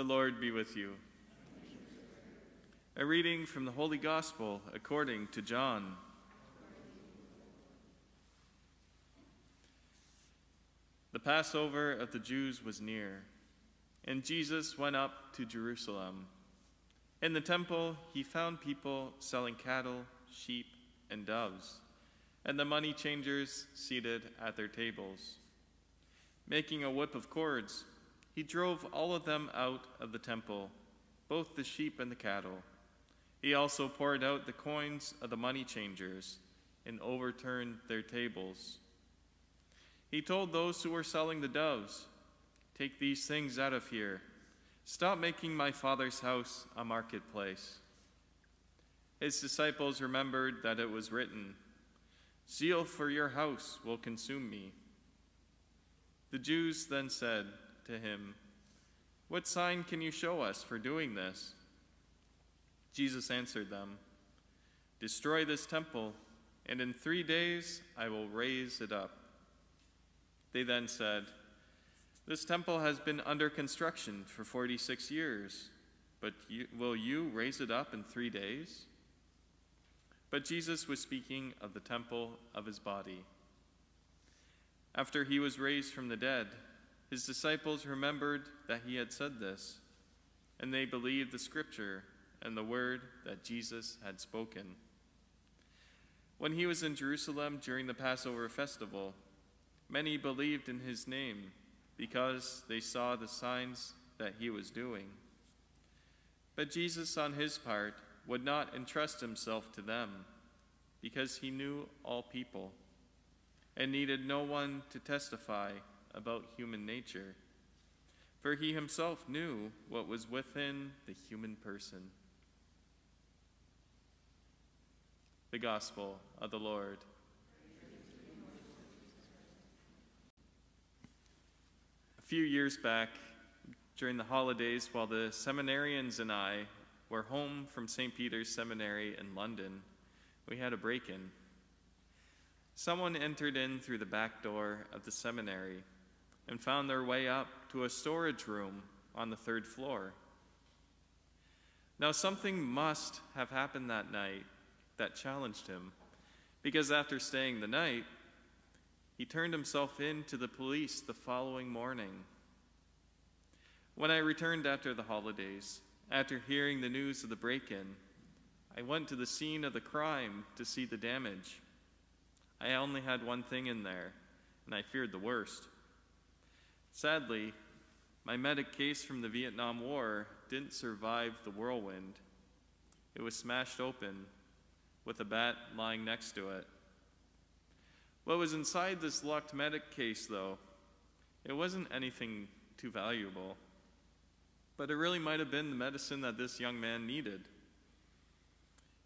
The Lord be with you. A reading from the Holy Gospel according to John. The Passover of the Jews was near, and Jesus went up to Jerusalem. In the temple, he found people selling cattle, sheep, and doves, and the money changers seated at their tables. Making a whip of cords, he drove all of them out of the temple, both the sheep and the cattle. He also poured out the coins of the money changers and overturned their tables. He told those who were selling the doves, Take these things out of here. Stop making my father's house a marketplace. His disciples remembered that it was written, Zeal for your house will consume me. The Jews then said to him, What sign can you show us for doing this? Jesus answered them, Destroy this temple, and in three days I will raise it up. They then said, This temple has been under construction for 46 years, but you, will you raise it up in three days? But Jesus was speaking of the temple of his body. After he was raised from the dead, his disciples remembered that he had said this, and they believed the scripture and the word that Jesus had spoken. When he was in Jerusalem during the Passover festival, many believed in his name because they saw the signs that he was doing. But Jesus, on his part, would not entrust himself to them because he knew all people and needed no one to testify about human nature, for he himself knew what was within the human person. The Gospel of the Lord. A few years back, during the holidays, while the seminarians and I were home from St. Peter's Seminary in London, we had a break in. Someone entered in through the back door of the seminary and found their way up to a storage room on the third floor. Now, something must have happened that night that challenged him, because after staying the night, he turned himself in to the police the following morning. When I returned after the holidays, after hearing the news of the break in, I went to the scene of the crime to see the damage. I only had one thing in there, and I feared the worst. Sadly, my medic case from the Vietnam War didn't survive the whirlwind. It was smashed open, with a bat lying next to it. What was inside this locked medic case, though, it wasn't anything too valuable, but it really might have been the medicine that this young man needed.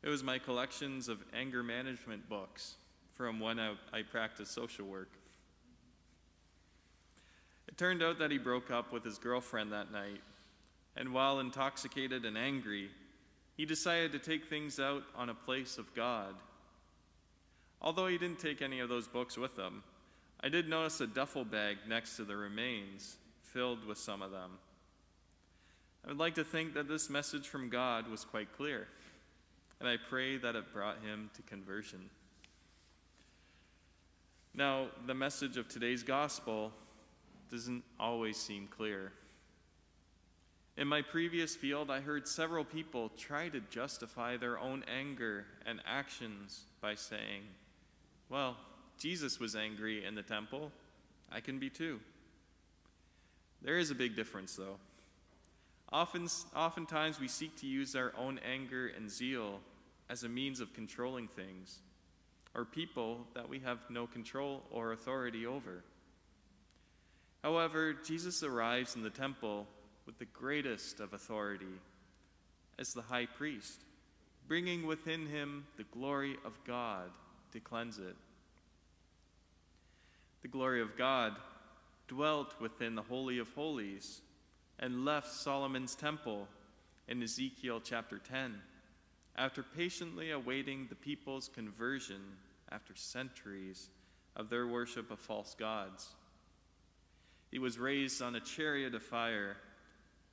It was my collections of anger management books from when I, I practiced social work. It turned out that he broke up with his girlfriend that night, and while intoxicated and angry, he decided to take things out on a place of God. Although he didn't take any of those books with him, I did notice a duffel bag next to the remains filled with some of them. I would like to think that this message from God was quite clear and I pray that it brought him to conversion. Now, the message of today's gospel doesn't always seem clear. In my previous field, I heard several people try to justify their own anger and actions by saying, Well, Jesus was angry in the temple. I can be too. There is a big difference, though. Often, oftentimes, we seek to use our own anger and zeal as a means of controlling things or people that we have no control or authority over. However, Jesus arrives in the temple with the greatest of authority as the high priest, bringing within him the glory of God to cleanse it. The glory of God dwelt within the Holy of Holies and left Solomon's temple in Ezekiel chapter 10 after patiently awaiting the people's conversion after centuries of their worship of false gods. He was raised on a chariot of fire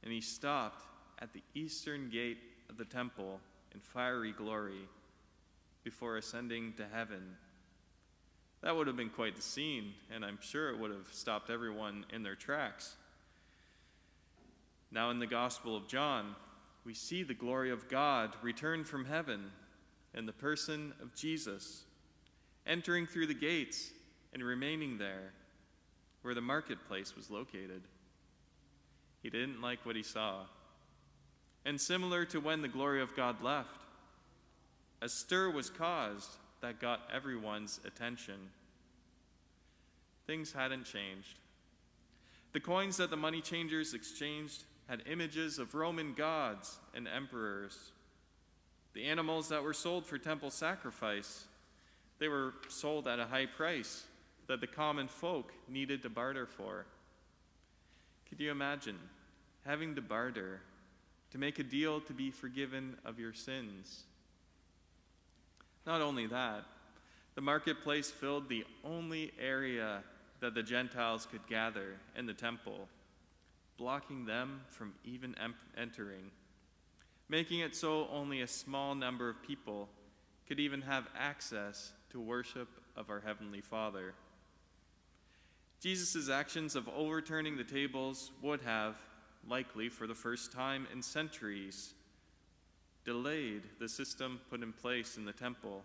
and he stopped at the eastern gate of the temple in fiery glory before ascending to heaven. That would have been quite the scene, and I'm sure it would have stopped everyone in their tracks. Now, in the Gospel of John, we see the glory of God return from heaven in the person of Jesus, entering through the gates and remaining there where the marketplace was located. He didn't like what he saw. And similar to when the glory of God left, a stir was caused that got everyone's attention. Things hadn't changed. The coins that the money changers exchanged had images of Roman gods and emperors. The animals that were sold for temple sacrifice, they were sold at a high price that the common folk needed to barter for. Could you imagine having to barter to make a deal to be forgiven of your sins? Not only that, the marketplace filled the only area that the Gentiles could gather in the temple, blocking them from even entering, making it so only a small number of people could even have access to worship of our Heavenly Father. Jesus' actions of overturning the tables would have, likely for the first time in centuries, delayed the system put in place in the temple.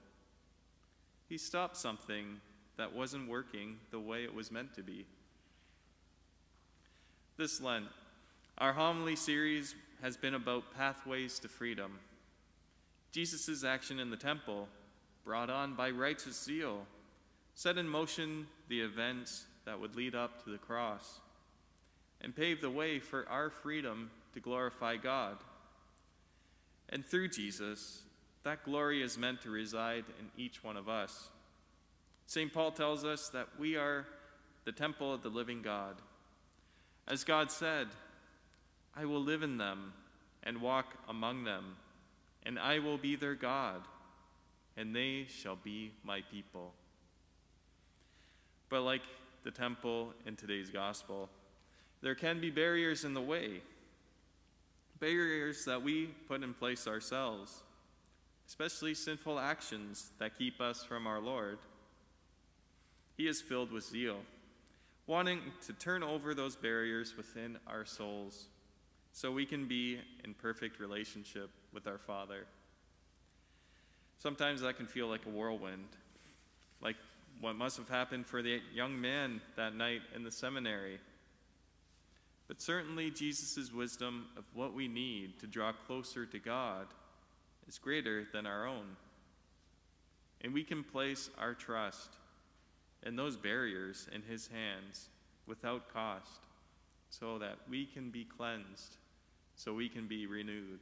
He stopped something that wasn't working the way it was meant to be. This Lent, our homily series has been about pathways to freedom. Jesus' action in the temple, brought on by righteous zeal, set in motion the events that would lead up to the cross and pave the way for our freedom to glorify God. And through Jesus, that glory is meant to reside in each one of us. St. Paul tells us that we are the temple of the living God. As God said, I will live in them and walk among them, and I will be their God, and they shall be my people. But like the temple in today's gospel, there can be barriers in the way barriers that we put in place ourselves, especially sinful actions that keep us from our Lord. He is filled with zeal, wanting to turn over those barriers within our souls so we can be in perfect relationship with our Father. Sometimes that can feel like a whirlwind, like what must have happened for the young man that night in the seminary but certainly, Jesus' wisdom of what we need to draw closer to God is greater than our own. And we can place our trust in those barriers in His hands without cost so that we can be cleansed, so we can be renewed.